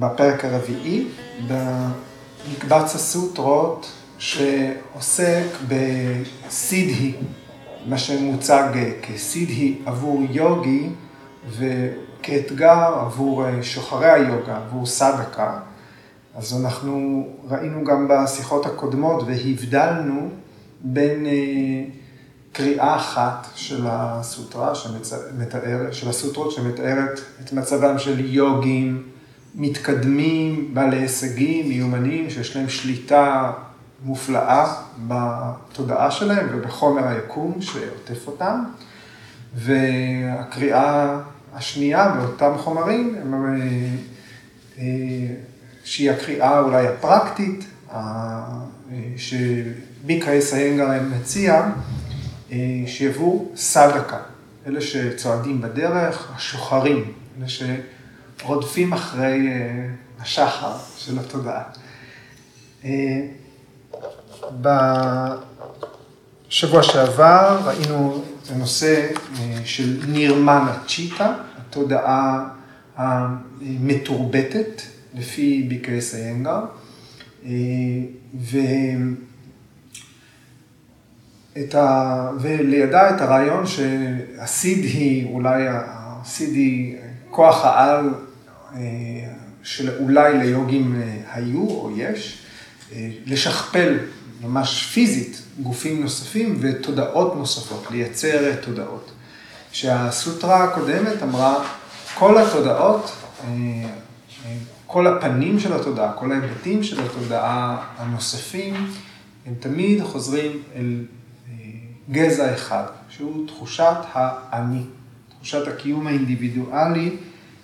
בפרק הרביעי, במקבץ הסוטרות שעוסק בסידהי, מה שמוצג כסידהי עבור יוגי וכאתגר עבור שוחרי היוגה, עבור סדקה. אז אנחנו ראינו גם בשיחות הקודמות והבדלנו בין אה, קריאה אחת של הסוטרה, שמתאר, של הסוטרות שמתארת את מצבם של יוגים מתקדמים, בעלי הישגים, מיומנים, שיש להם שליטה מופלאה בתודעה שלהם ובחומר היקום שעוטף אותם. והקריאה השנייה באותם חומרים, אה, שהיא הקריאה אולי הפרקטית, שביקראי סיינגר מציע, אה, שיבואו סדקה, אלה שצועדים בדרך, השוחרים, אלה שרודפים אחרי אה, השחר של התודעה. בשבוע שעבר ראינו את הנושא אה, של נירמנה צ'יטה, התודעה המתורבתת, לפי ביקרס איינגר, אה, ו... את ה... ולידה את הרעיון שהסיד היא, אולי הסיד היא כוח העל אה, שאולי ליוגים היו או יש, לשכפל ממש פיזית גופים נוספים ותודעות נוספות, לייצר תודעות. שהסוטרה הקודמת אמרה, כל התודעות, אה, אה, כל הפנים של התודעה, כל ההיבטים של התודעה הנוספים, הם תמיד חוזרים אל אה, גזע אחד, שהוא תחושת האני. תחושת הקיום האינדיבידואלי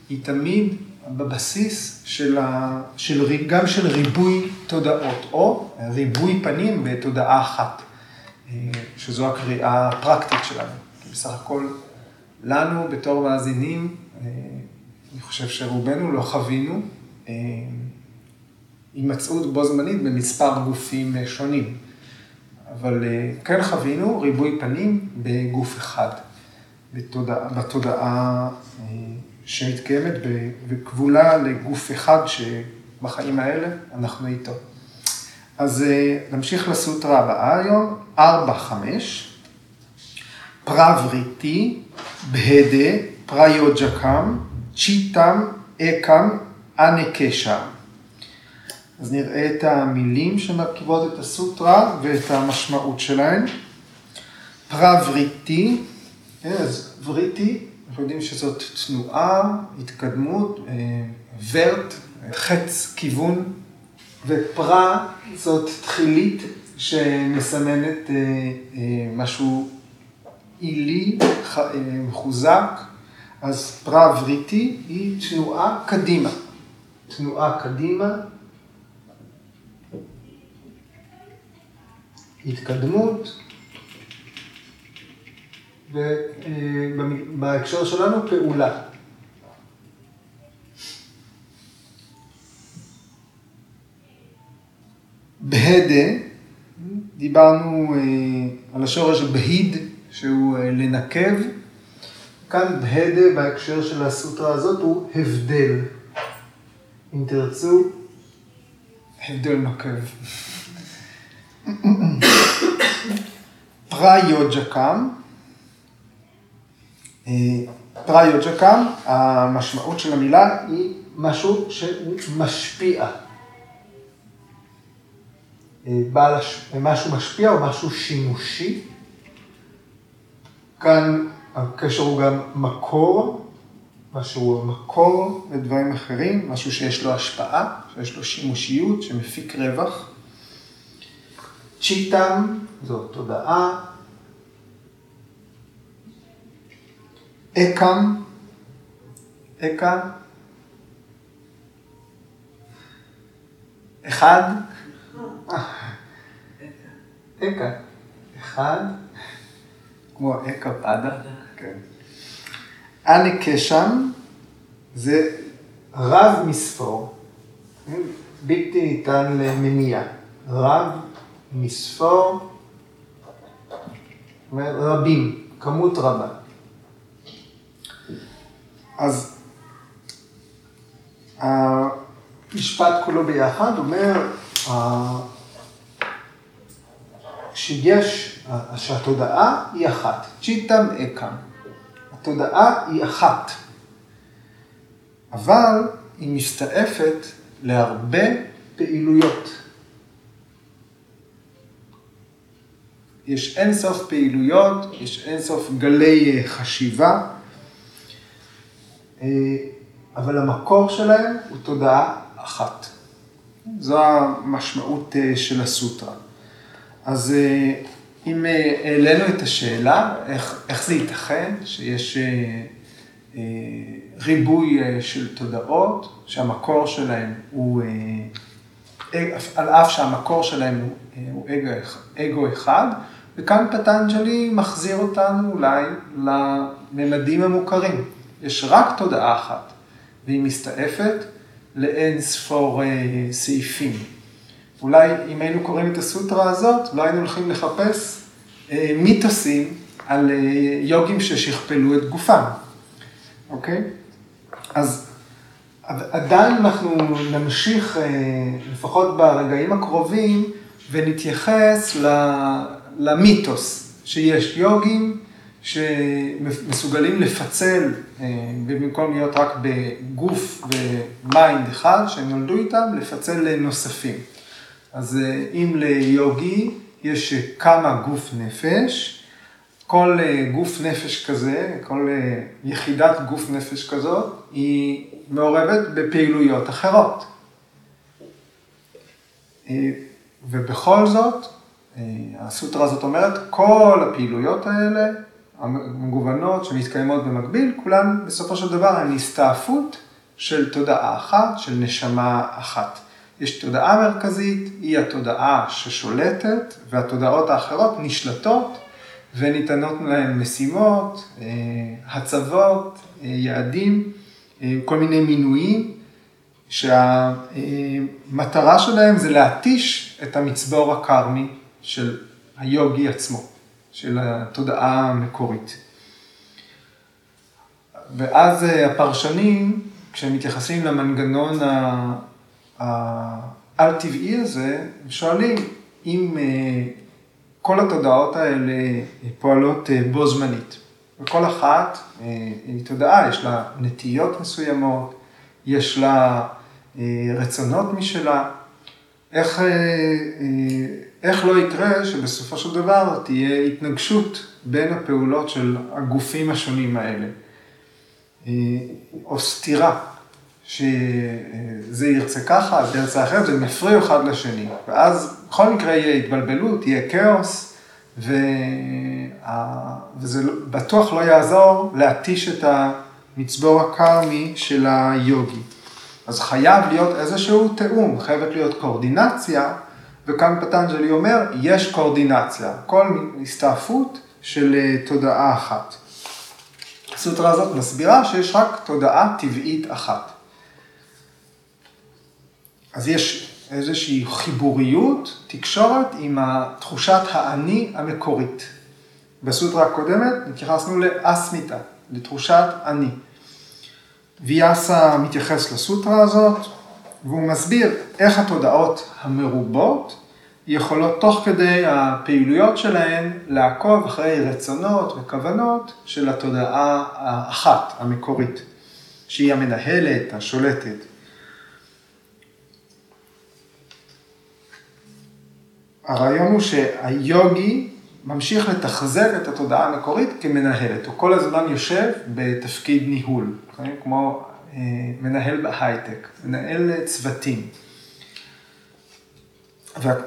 היא תמיד בבסיס של, ה, של, גם של ריבוי תודעות, או ריבוי פנים בתודעה אחת, אה, שזו הקריאה הפרקטית שלנו. כי בסך הכל, לנו בתור מאזינים, אה, אני חושב שרובנו לא חווינו אה, הימצאות בו זמנית במספר גופים שונים, אבל כן חווינו ריבוי פנים בגוף אחד, בתודעה, בתודעה שמתקיימת וכבולה לגוף אחד שבחיים האלה אנחנו איתו. אז אה, נמשיך לסוטרה הבאה היום, 4-5, פרבריטי, בהדה, פריוג'קם, צ'יטם, אקם, אנקשם. אז נראה את המילים שמרכיבות את הסוטרה ואת המשמעות שלהן. פרבריטי, אז וריטי אנחנו יודעים שזאת תנועה, התקדמות, אה, ורט, חץ, כיוון, ופרה זאת תחילית שמסמנת אה, אה, משהו עילי, מחוזק, אז פרה וריטי היא תנועה קדימה. תנועה קדימה, התקדמות, ובהקשר שלנו פעולה. בהדה, דיברנו אה, על השורש בהיד, שהוא אה, לנקב. כאן בהדה בהקשר של הסוטרה הזאת הוא הבדל. אם תרצו, הבדל נוקב. פריוג'קם, המשמעות של המילה היא משהו שמשפיע. אה, בעל, משהו משפיע או משהו שימושי. כאן הקשר הוא גם מקור, משהו מקור לדברים אחרים, משהו שיש לו השפעה, שיש לו שימושיות, שמפיק רווח. צ'יטם זו תודעה, אקם, אקה, אחד, אקה, אחד, כמו אקה פדה, כן. אני קשם זה רב מספור, בלתי ניתן למניעה. רב מספור, רבים, כמות רבה. אז המשפט כולו ביחד אומר שיש, שהתודעה היא אחת, צ'יטם אקם. התודעה היא אחת, אבל היא מסתעפת להרבה פעילויות. יש אינסוף פעילויות, יש אינסוף גלי אה, חשיבה, אבל המקור שלהם הוא תודעה אחת. זו המשמעות אה, של הסוטרה. אז אם העלינו את השאלה, איך, איך זה ייתכן שיש ריבוי של תודעות, שהמקור שלהם הוא, על אף שהמקור שלהם הוא אגו, אגו אחד, וכאן פטנג'לי מחזיר אותנו אולי לממדים המוכרים. יש רק תודעה אחת, והיא מסתעפת לאין ספור אה, סעיפים. אולי אם היינו קוראים את הסוטרה הזאת, לא היינו הולכים לחפש אה, מיתוסים על אה, יוגים ששכפלו את גופם, אוקיי? אז עדיין אנחנו נמשיך, אה, לפחות ברגעים הקרובים, ונתייחס למיתוס שיש יוגים שמסוגלים לפצל, אה, ובמקום להיות רק בגוף ו mind אחד שהם נולדו איתם, לפצל לנוספים. אז אה, אם ליוגי יש כמה גוף נפש, כל אה, גוף נפש כזה, כל יחידת גוף נפש כזאת, היא מעורבת בפעילויות אחרות. ובכל זאת, הסוטרה הזאת אומרת, כל הפעילויות האלה, המגוונות שמתקיימות במקביל, כולן בסופו של דבר הן הסתעפות של תודעה אחת, של נשמה אחת. יש תודעה מרכזית, היא התודעה ששולטת, והתודעות האחרות נשלטות וניתנות להן משימות, אה, הצבות, אה, יעדים, כל מיני מינויים, שהמטרה שלהם זה להתיש את המצבור הכרמי של היוגי עצמו, של התודעה המקורית. ואז אה, הפרשנים, כשהם מתייחסים למנגנון העל-טבעי הזה, שואלים אם אה, כל התודעות האלה פועלות אה, בו זמנית. וכל אחת היא תודעה, יש לה נטיות מסוימות, יש לה רצונות משלה. איך, איך לא יקרה שבסופו של דבר תהיה התנגשות בין הפעולות של הגופים השונים האלה, אה, או סתירה, שזה ירצה ככה, זה ירצה אחרת, והם יפריעו אחד לשני, ואז בכל מקרה יהיה התבלבלות, יהיה כאוס, ו... וזה בטוח לא יעזור להתיש את המצבור הקרמי של היוגי. אז חייב להיות איזשהו תיאום, חייבת להיות קואורדינציה וכאן פטנג'לי אומר, יש קואורדינציה, כל הסתעפות של אה, תודעה אחת. הסוטרה הזאת מסבירה שיש רק תודעה טבעית אחת. אז יש איזושהי חיבוריות, תקשורת עם תחושת האני המקורית. בסוטרה הקודמת התייחסנו לאסמיתה, לתחושת אני. ויאסה מתייחס לסוטרה הזאת, והוא מסביר איך התודעות המרובות יכולות תוך כדי הפעילויות שלהן לעקוב אחרי רצונות וכוונות של התודעה האחת, המקורית, שהיא המנהלת, השולטת. הרעיון הוא שהיוגי ממשיך לתחזק את התודעה המקורית כמנהלת, הוא כל הזמן יושב בתפקיד ניהול, כמו אה, מנהל בהייטק, מנהל צוותים.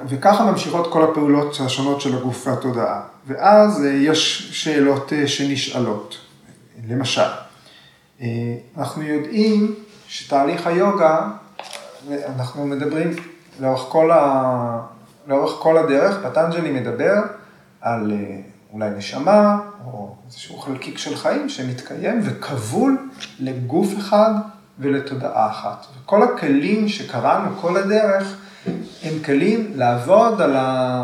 וככה ממשיכות כל הפעולות השונות של הגוף והתודעה. ואז אה, יש שאלות אה, שנשאלות. למשל, אנחנו יודעים שתהליך היוגה, אנחנו מדברים לאורך כל, ה... לאורך כל הדרך, פטנג'לי מדבר על אולי נשמה, או איזשהו חלקיק של חיים שמתקיים וכבול לגוף אחד ולתודעה אחת. וכל הכלים שקראנו כל הדרך, הם כלים לעבוד על, ה...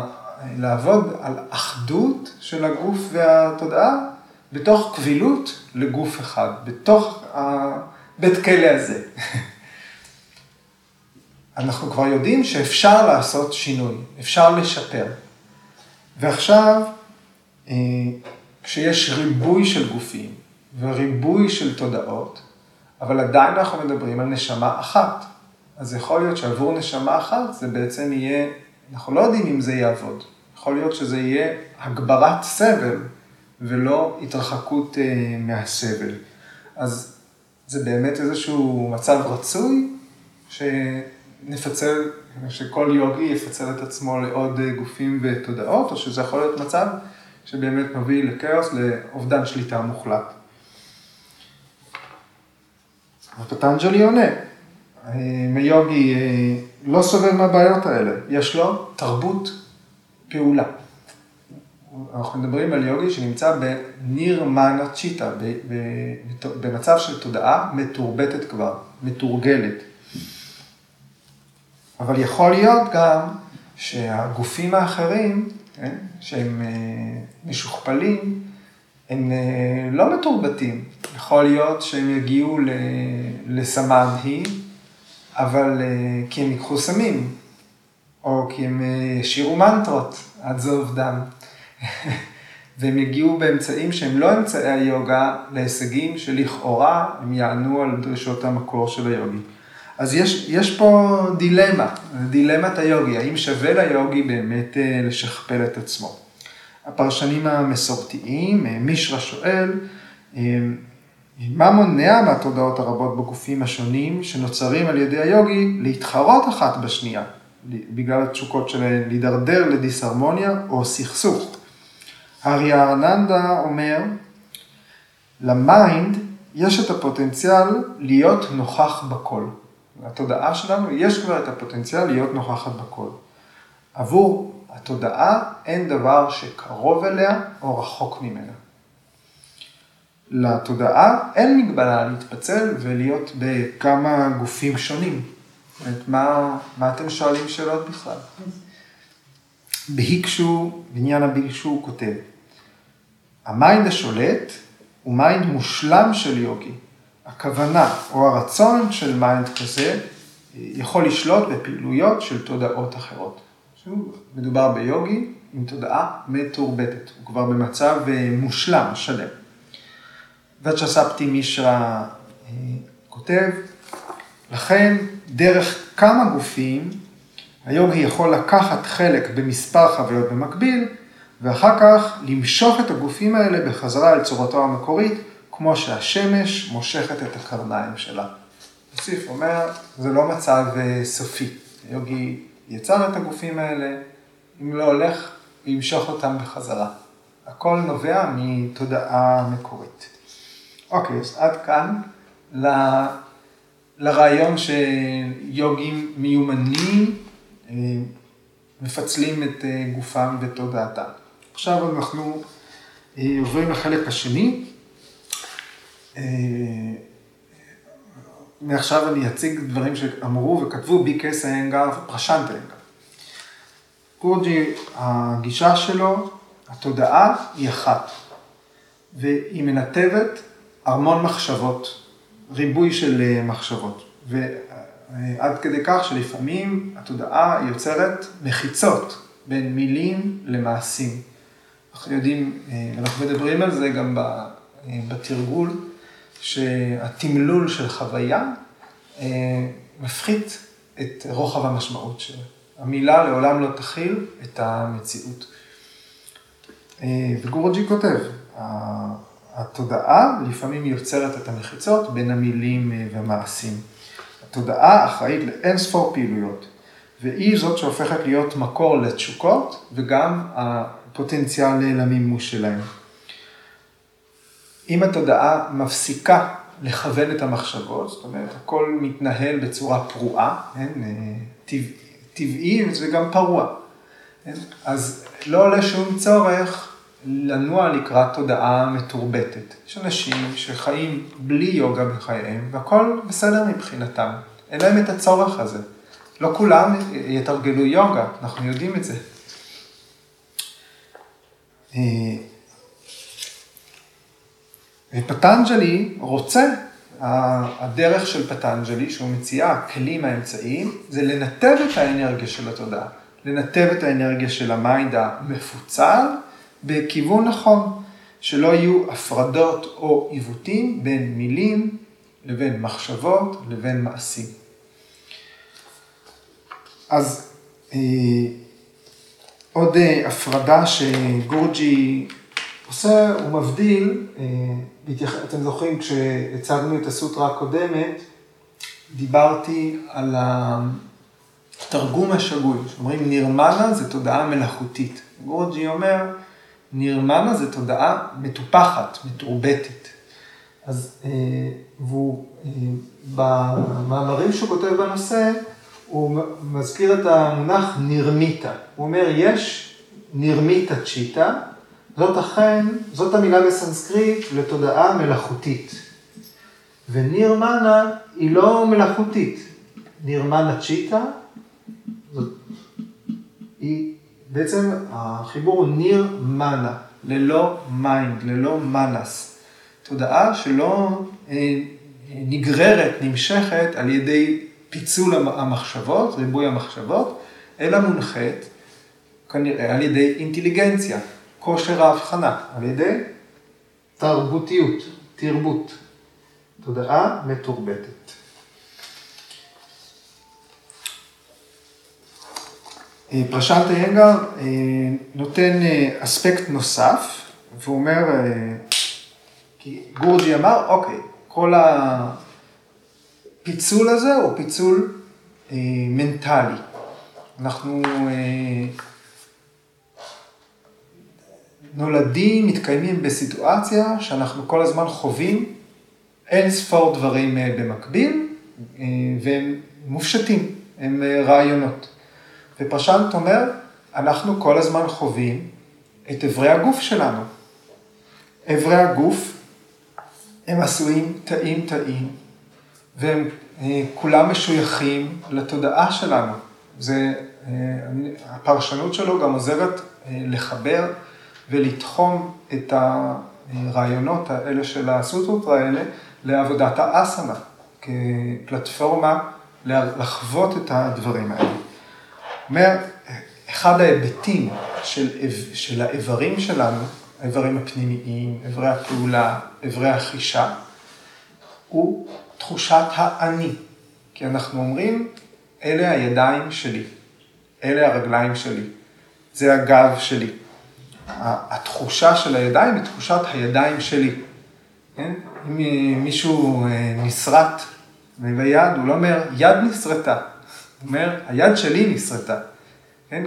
לעבוד על אחדות של הגוף והתודעה בתוך קבילות לגוף אחד, בתוך הבית כלא הזה. אנחנו כבר יודעים שאפשר לעשות שינוי, אפשר לשפר. ועכשיו, כשיש ריבוי של גופים וריבוי של תודעות, אבל עדיין אנחנו מדברים על נשמה אחת. אז יכול להיות שעבור נשמה אחת זה בעצם יהיה, אנחנו לא יודעים אם זה יעבוד. יכול להיות שזה יהיה הגברת סבל ולא התרחקות אה, מהסבל. אז זה באמת איזשהו מצב רצוי, שנפצל, שכל יוגי יפצל את עצמו לעוד אה, גופים ותודעות, או שזה יכול להיות מצב שבאמת מביא לכאוס, לאובדן שליטה מוחלט. ופטנג'לי עונה, אה, מיוגי אה, לא סובל מהבעיות האלה, יש לו תרבות פעולה. אנחנו מדברים על יוגי שנמצא בנירמנה צ'יטה, במצב של תודעה מתורבתת כבר, מתורגלת. אבל יכול להיות גם שהגופים האחרים, כן, שהם אה, משוכפלים, הם אה, לא מתורבתים. יכול להיות שהם יגיעו לסמדהי, אבל אה, כי הם ייקחו סמים, או כי הם ישירו מנטרות עד זוב דם. והם יגיעו באמצעים שהם לא אמצעי היוגה להישגים שלכאורה הם יענו על דרישות המקור של היוגי. אז יש, יש פה דילמה, דילמת היוגי, האם שווה ליוגי באמת אה, לשכפל את עצמו. הפרשנים המסורתיים, אה, מישרא שואל, אה, מה מונע מהתודעות הרבות בגופים השונים שנוצרים על ידי היוגי להתחרות אחת בשנייה, בגלל התשוקות שלהן, להידרדר לדיסהרמוניה או סכסוך. הריהרננדה אומר, ל mind יש את הפוטנציאל להיות נוכח בכל. לתודעה שלנו יש כבר את הפוטנציאל להיות נוכחת בכל. עבור התודעה אין דבר שקרוב אליה או רחוק ממנה. לתודעה אין מגבלה להתפצל ולהיות בכמה גופים שונים. זאת מה, מה אתם שואלים שאלות בכלל? ביקשו, ויגניאנה ביקשו, הוא כותב, ה mind השולט הוא mind מושלם של יוגי. הכוונה או הרצון של mind כזה יכול לשלוט בפעילויות של תודעות אחרות. שוב, מדובר ביוגי עם תודעה מתורבתת, הוא כבר במצב אה, מושלם, שלם. וצ'ספטי מישרא אה, כותב, לכן דרך כמה גופים היוגי יכול לקחת חלק במספר חוויות במקביל, ואחר כך למשוך את הגופים האלה בחזרה אל צורתו המקורית, כמו שהשמש מושכת את הקרניים שלה. יוסיף אומר, זה לא מצב אה, סופי. יוגי יצר את הגופים האלה, אם לא הולך, ימשוך אותם בחזרה. הכל נובע מתודעה מקורית. אוקיי, אז עד כאן ל... לרעיון שיוגים מיומנים אה, מפצלים את אה, גופם ותודעתם. עכשיו אנחנו עוברים לחלק השני. מעכשיו אני אציג דברים שאמרו וכתבו בי קייס האנגר ופרשנט האנגר. גורג'י, הגישה שלו, התודעה היא אחת, והיא מנתבת ארמון מחשבות, ריבוי של אה, מחשבות, ועד כדי כך שלפעמים התודעה יוצרת מחיצות בין מילים למעשים. אנחנו יודעים, אה, אנחנו מדברים על זה גם אה, בתרגול. שהתמלול של חוויה אה, מפחית את רוחב המשמעות שלה. המילה לעולם לא תכיל את המציאות. אה, וגורג'י כותב, התודעה לפעמים יוצרת את המחיצות בין המילים אה, והמעשים. התודעה אחראית לאין ספור פעילויות, והיא זאת שהופכת להיות מקור לתשוקות וגם הפוטנציאל למימוש שלהן. אם התודעה מפסיקה לכוון את המחשבות, זאת אומרת, הכל מתנהל בצורה פרועה, כן? טבע, טבעי וגם פרוע. כן? אז לא עולה שום צורך לנוע לקראת תודעה מתורבתת. יש אנשים שחיים בלי יוגה בחייהם, והכל בסדר מבחינתם. אין להם את הצורך הזה. לא כולם יתרגלו יוגה, אנחנו יודעים את זה. ופטנג'לי רוצה הדרך של פטנג'לי, שהוא מציע הכלים האמצעיים, זה לנתב את האנרגיה של התודעה, לנתב את האנרגיה של ה mind המפוצל בכיוון נכון, שלא יהיו הפרדות או עיוותים בין מילים לבין מחשבות לבין מעשים. אז אה, עוד אה, הפרדה שגורוג'י עושה, הוא מבדיל, אה, אתם זוכרים כשהצגנו את הסוטרה הקודמת, דיברתי על התרגום השגוי, שאומרים נירמנה זה תודעה מלאכותית. גורג'י אומר, נירמנה זה תודעה מטופחת, מתורבתת. אז והוא, במאמרים שהוא כותב בנושא, הוא מזכיר את המונח נירמיטה. הוא אומר, יש נירמיטה צ'יטה, זאת אכן, זאת המילה בסנסקריט לתודעה מלאכותית. ונירמנה היא לא מלאכותית. נירמנה צ'יטה, זאת, היא, בעצם החיבור הוא ניר מנה, ללא mind, ללא מנס. תודעה שלא אה, נגררת, נמשכת על ידי פיצול המחשבות, ריבוי המחשבות, אלא מונחית כנראה על ידי אינטליגנציה, כושר ההבחנה, על ידי תרבותיות, תרבות, תודעה מתורבתת. אה, פרשנטה ינגר אה, נותן אה, אספקט נוסף, והוא אומר, כי גורג'י אמר, אוקיי, כל הפיצול הזה הוא פיצול מנטלי. אנחנו נולדים, מתקיימים בסיטואציה שאנחנו כל הזמן חווים אין ספור דברים אה, במקביל, אה, והם מופשטים, הם אה, רעיונות. ופרשנט אומר, אנחנו כל הזמן חווים את אברי הגוף שלנו. אברי הגוף הם עשויים תאים תאים, והם כולם משויכים לתודעה שלנו. זה, הפרשנות שלו גם עוזרת לחבר ולתחום את הרעיונות האלה של הסוטרות האלה לעבודת האסנה, כפלטפורמה לחוות את הדברים האלה. אומר, אחד ההיבטים של, של האיברים שלנו, האיברים הפנימיים, איברי הפעולה, איברי החישה, הוא תחושת האני. כי אנחנו אומרים, אלה הידיים שלי, אלה הרגליים שלי, זה הגב שלי. התחושה של הידיים היא תחושת הידיים שלי. כן? אם מישהו אה, נסרט ביד, הוא לא אומר, יד נסרטה. הוא אומר, היד שלי נסרטה. כן?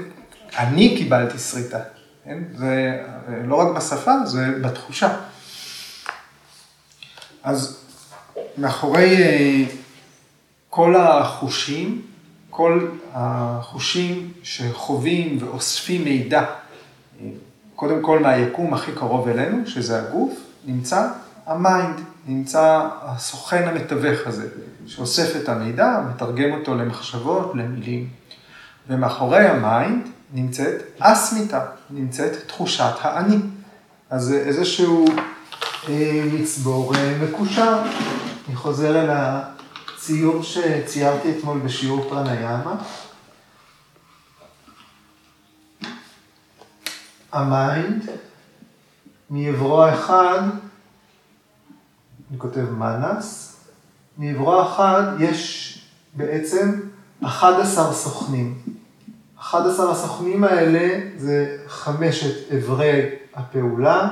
אני קיבלתי שריטה. כן? זה לא רק בשפה, זה בתחושה. אז מאחורי אה, כל החושים, כל החושים שחווים ואוספים מידע קודם כל מהיקום הכי קרוב אלינו, שזה הגוף, נמצא ה mind, נמצא הסוכן המתווך הזה, שאוסף את המידע, מתרגם אותו למחשבות, למילים. ומאחורי ה mind נמצאת אסמיתה, נמצאת תחושת האני. אז זה איזשהו אה, מצבור אה, מקושר. אני חוזר אל הציור שציירתי אתמול בשיעור פרניאמה. ה mind, מעברו האחד, אני כותב מנס, מעברו האחד יש בעצם 11 סוכנים. 11 הסוכנים האלה זה חמשת אברי הפעולה,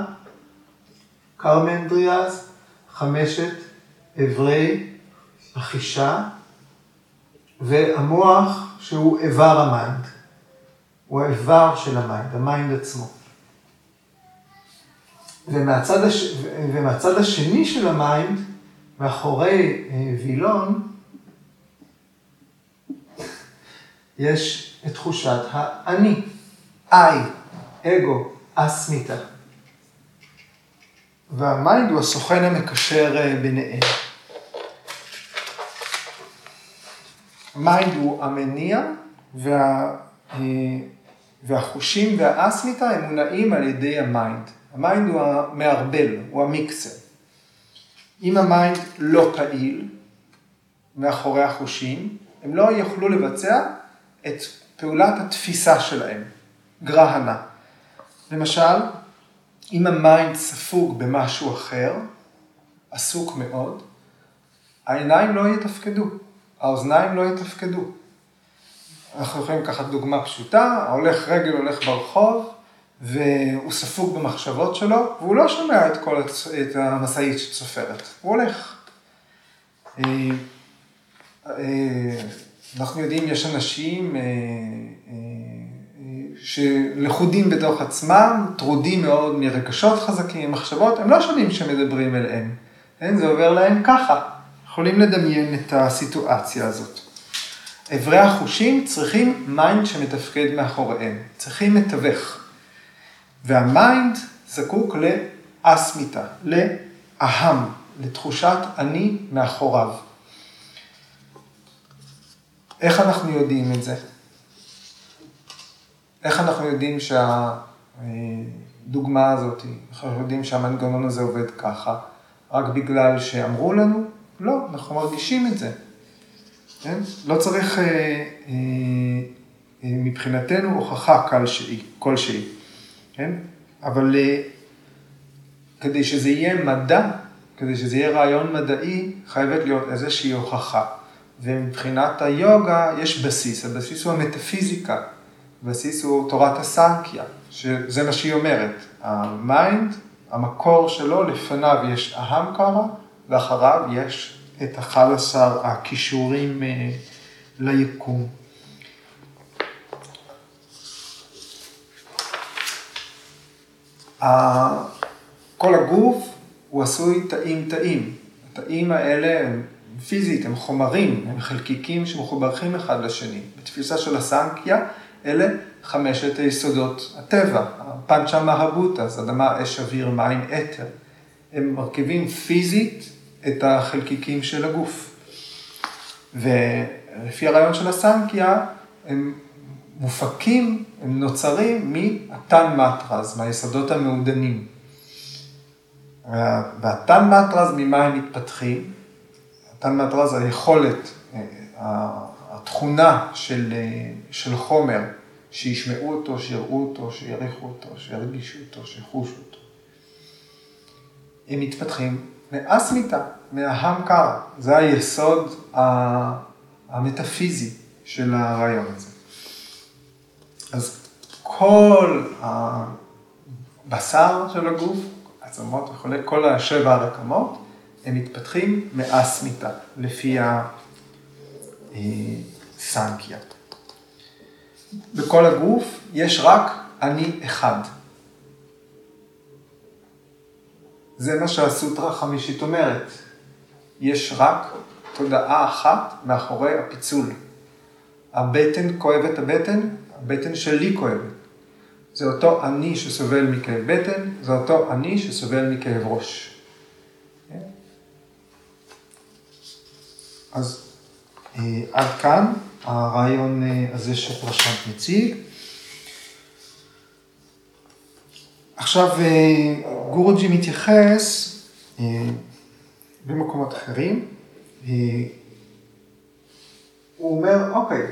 קרמנדריאז, חמשת אברי החישה, והמוח שהוא איבר ה mind. הוא האיבר של ה mind, ה mind עצמו. ומהצד, הש... ומהצד השני של ה mind, מאחורי אה, וילון, יש את תחושת האני, I, אגו, אסמיתה. וה mind הוא הסוכן המקשר אה, ביניהם. mind הוא המניע וה... והחושים והאסמיתה הם מונעים על ידי ה mind. ה mind הוא המערבל, הוא המיקסר. אם ה mind לא פעיל מאחורי החושים, הם לא יוכלו לבצע את פעולת התפיסה שלהם, גרהנה. למשל, אם ה mind ספוג במשהו אחר, עסוק מאוד, העיניים לא יתפקדו, האוזניים לא יתפקדו. אנחנו יכולים לקחת דוגמה פשוטה, ההולך רגל הולך ברחוב, והוא ספוג במחשבות שלו, והוא לא שומע את כל, את המשאית שצופרת, הוא הולך. אה, אה, אנחנו יודעים, יש אנשים אה, שלכודים בתוך עצמם, טרודים מאוד מרגשות חזקים, מחשבות, הם לא שומעים שמדברים אליהם, כן? זה עובר להם ככה. יכולים לדמיין את הסיטואציה הזאת. אברי החושים צריכים mind שמתפקד מאחוריהם, צריכים מתווך. וה mind זקוק לאסמיתה, לאהם, לתחושת אני מאחוריו. איך אנחנו יודעים את זה? איך אנחנו יודעים שהדוגמה הזאת, אנחנו יודעים שהמנגנון הזה עובד ככה? רק בגלל שאמרו לנו? לא, אנחנו מרגישים את זה. כן? לא צריך אה, אה, אה, מבחינתנו הוכחה כלשהי, כלשהי, כן? אבל אה, כדי שזה יהיה מדע, כדי שזה יהיה רעיון מדעי, חייבת להיות איזושהי הוכחה. ומבחינת היוגה יש בסיס, הבסיס הוא המטאפיזיקה, הבסיס הוא תורת הסנקיה, שזה מה שהיא אומרת. ה mind, המקור שלו, לפניו יש אהמקרה, ואחריו יש את 11 הקישורים אה, ליקום. כל הגוף הוא עשוי תאים תאים. התאים האלה הם פיזית, הם חומרים, הם חלקיקים שמחוברים אחד לשני. בתפיסה של הסנקיה, אלה חמשת היסודות הטבע, הפנצ'ה מהבוטה, זה אדמה, אש, אוויר, מים, אתר. הם מרכיבים פיזית את החלקיקים של הגוף. ולפי הרעיון של הסנקיה, הם מופקים, הם נוצרים מהתן מטרז, מהיסודות המעודנים. והתן מטרז, ממה הם מתפתחים? התן מטרז, היכולת, התכונה של, של חומר, שישמעו אותו, שיראו אותו, שיריחו אותו, שירגישו אותו, שיחושו אותו. הם מתפתחים מאסמיתה, מההמקרה. זה היסוד המטאפיזי של הרעיון הזה. אז כל הבשר של הגוף, עצמות וכולי, כל השבע הרקמות, הם מתפתחים מאסמיתה, לפי הסנקיה. בכל הגוף יש רק אני אחד. זה מה שהסוטרה החמישית אומרת. יש רק תודעה אחת מאחורי הפיצול. הבטן כואבת הבטן, הבטן שלי כואבת. זה אותו אני שסובל מכאב בטן, זה אותו אני שסובל מכאב ראש. אז אה, עד כאן הרעיון אה, הזה שפרשנט מציג. עכשיו אה, גורוג'י מתייחס אה, במקומות אחרים, אה, הוא אומר, אוקיי,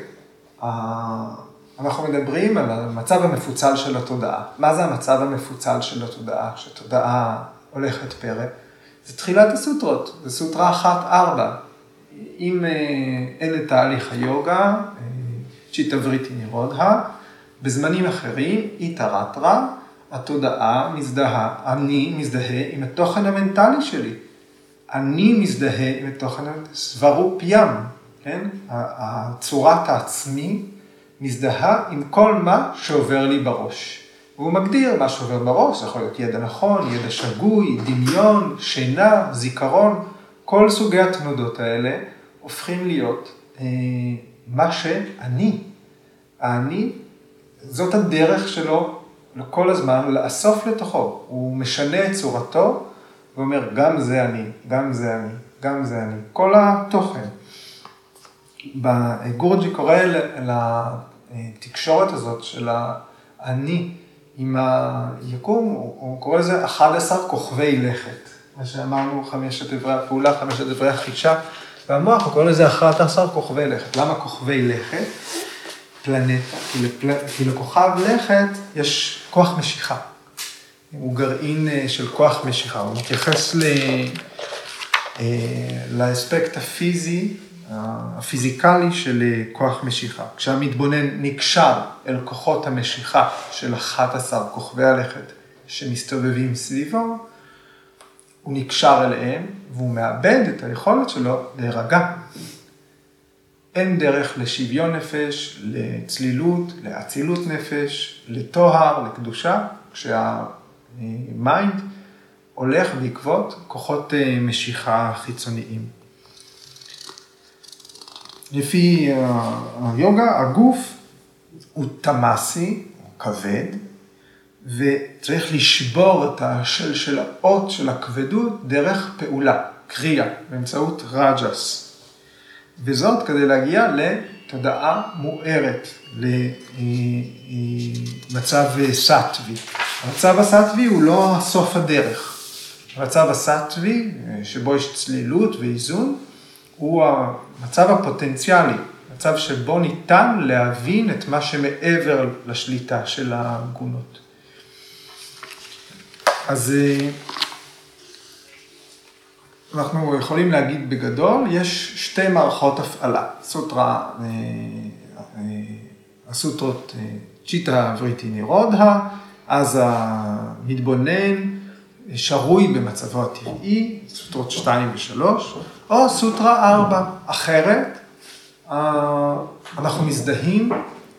אנחנו מדברים על המצב המפוצל של התודעה. מה זה המצב המפוצל של התודעה, כשתודעה הולכת פרק? זה תחילת הסוטרות, זה סוטרה אחת ארבע. אם אין את תהליך היוגה, צ'יטבריטי נירודה, בזמנים אחרים, איתרטרה, התודעה מזדהה, אני מזדהה עם התוכן המנטלי שלי. אני מזדהה עם התוכן סברו פיים, כן? הצורת העצמי מזדהה עם כל מה שעובר לי בראש. והוא מגדיר מה שעובר בראש, זה יכול להיות ידע נכון, ידע שגוי, דמיון, שינה, זיכרון, כל סוגי התנודות האלה הופכים להיות אה, מה שאני. האני, זאת הדרך שלו כל הזמן לאסוף לתוכו. הוא משנה את צורתו ואומר, גם זה אני, גם זה אני, גם זה אני. כל התוכן. גורג'י קורא לתקשורת הזאת של האני עם היקום, הוא קורא לזה 11 כוכבי לכת. מה שאמרנו, חמשת איברי הפעולה, חמשת איברי החישה, והמוח, הוא קורא לזה 11 כוכבי לכת. למה כוכבי לכת? פלנטה, כי, לפל... כי לכוכב לכת יש כוח משיכה. הוא גרעין אה, של כוח משיכה, הוא מתייחס ל... אה, לאספקט הפיזי, הפיזיקלי של אה, כוח משיכה. כשהמתבונן נקשר אל כוחות המשיכה של 11 כוכבי הלכת שמסתובבים סביבו, הוא נקשר אליהם והוא מאבד את היכולת שלו להירגע. אין דרך לשוויון נפש, לצלילות, לאצילות נפש, לטוהר, לקדושה, כשה mind הולך בעקבות כוחות אה, משיכה חיצוניים. לפי אה, היוגה, הגוף הוא תמאסי, הוא כבד, וצריך לשבור את השלשלאות של הכבדות דרך פעולה, קריאה, באמצעות רג'ס. וזאת כדי להגיע לתודעה מוארת, למצב סטווי. המצב הסטווי הוא לא סוף הדרך. המצב הסטווי, שבו יש צלילות ואיזון, הוא המצב הפוטנציאלי, מצב שבו ניתן להבין את מה שמעבר לשליטה של הגונות. אז אה, אנחנו יכולים להגיד בגדול, יש שתי מערכות הפעלה, סוטרה, אה, אה, הסוטרות צ'יטה וריטי נירודה, אז המתבונן שרוי במצבו הטבעי, סוטרות 2 ו-3, או סוטרה 4, אחרת אנחנו מזדהים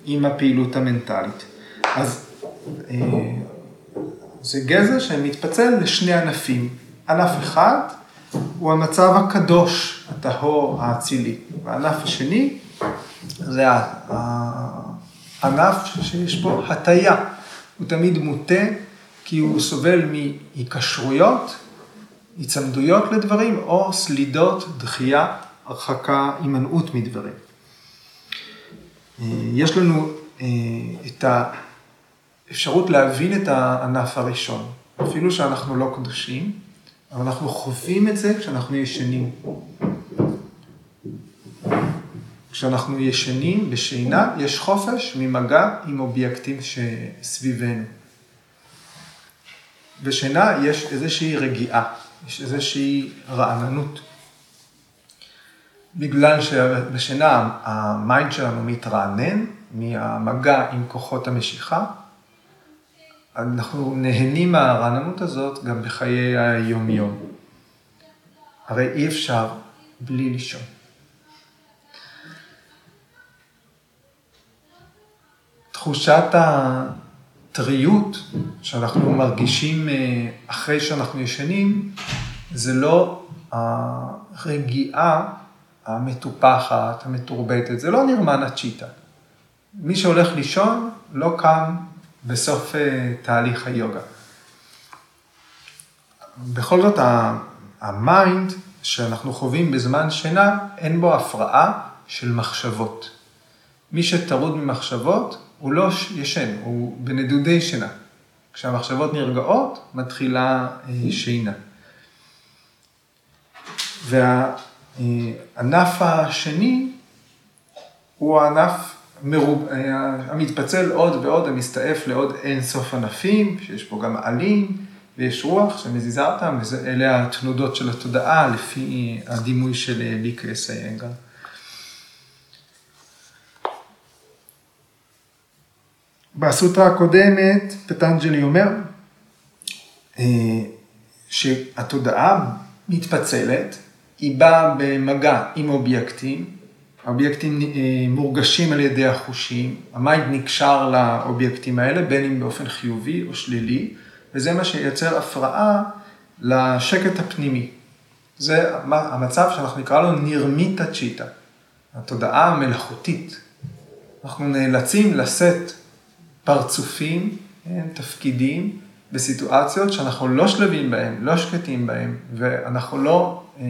עם הפעילות המנטלית. אז זה גזע שמתפצל לשני ענפים. ענף אחד הוא המצב הקדוש, הטהור, האצילי. והענף השני זה הענף שיש בו הטיה. הוא תמיד מוטה כי הוא סובל מהיקשרויות, היצמדויות לדברים, או סלידות, דחייה, הרחקה, הימנעות מדברים. יש לנו אה, את האפשרות להבין את הענף הראשון, אפילו שאנחנו לא קדושים, אבל אנחנו חווים את זה כשאנחנו ישנים. כשאנחנו ישנים בשינה, יש חופש ממגע עם אובייקטים שסביבנו. בשינה יש איזושהי רגיעה, יש איזושהי רעננות. בגלל שבשינה ה mind שלנו מתרענן מהמגע עם כוחות המשיכה, אנחנו נהנים מהרעננות הזאת גם בחיי היום-יום. הרי אי אפשר בלי לישון. תחושת הטריות שאנחנו מרגישים אה, אחרי שאנחנו ישנים, זה לא הרגיעה המטופחת, המתורבתת, זה לא נרמן הצ'יטה. מי שהולך לישון לא קם בסוף אה, תהליך היוגה. בכל זאת, ה mind שאנחנו חווים בזמן שינה, אין בו הפרעה של מחשבות. מי שטרוד ממחשבות, הוא לא ישן, הוא בנדודי שינה. כשהמחשבות נרגעות, מתחילה אה, שינה. והענף השני הוא הענף מרוב, המתפצל עוד ועוד, המסתעף לעוד אין סוף ענפים, שיש פה גם עלים ויש רוח שמזיזה אותם, ואלה התנודות של התודעה לפי הדימוי של בי קיי אס איינגר. בסוטרה הקודמת, פטנג'לי אומר אה, שהתודעה מתפצלת, היא באה במגע עם אובייקטים, האובייקטים אה, מורגשים על ידי החושים, ה mind נקשר לאובייקטים האלה, בין אם באופן חיובי או שלילי, וזה מה שייצר הפרעה לשקט הפנימי. זה המצב שאנחנו נקרא לו נרמיטה צ'יטה, התודעה המלאכותית. אנחנו נאלצים לשאת פרצופים, כן, תפקידים, בסיטואציות שאנחנו לא שלבים בהם, לא שקטים בהם, ואנחנו לא אה,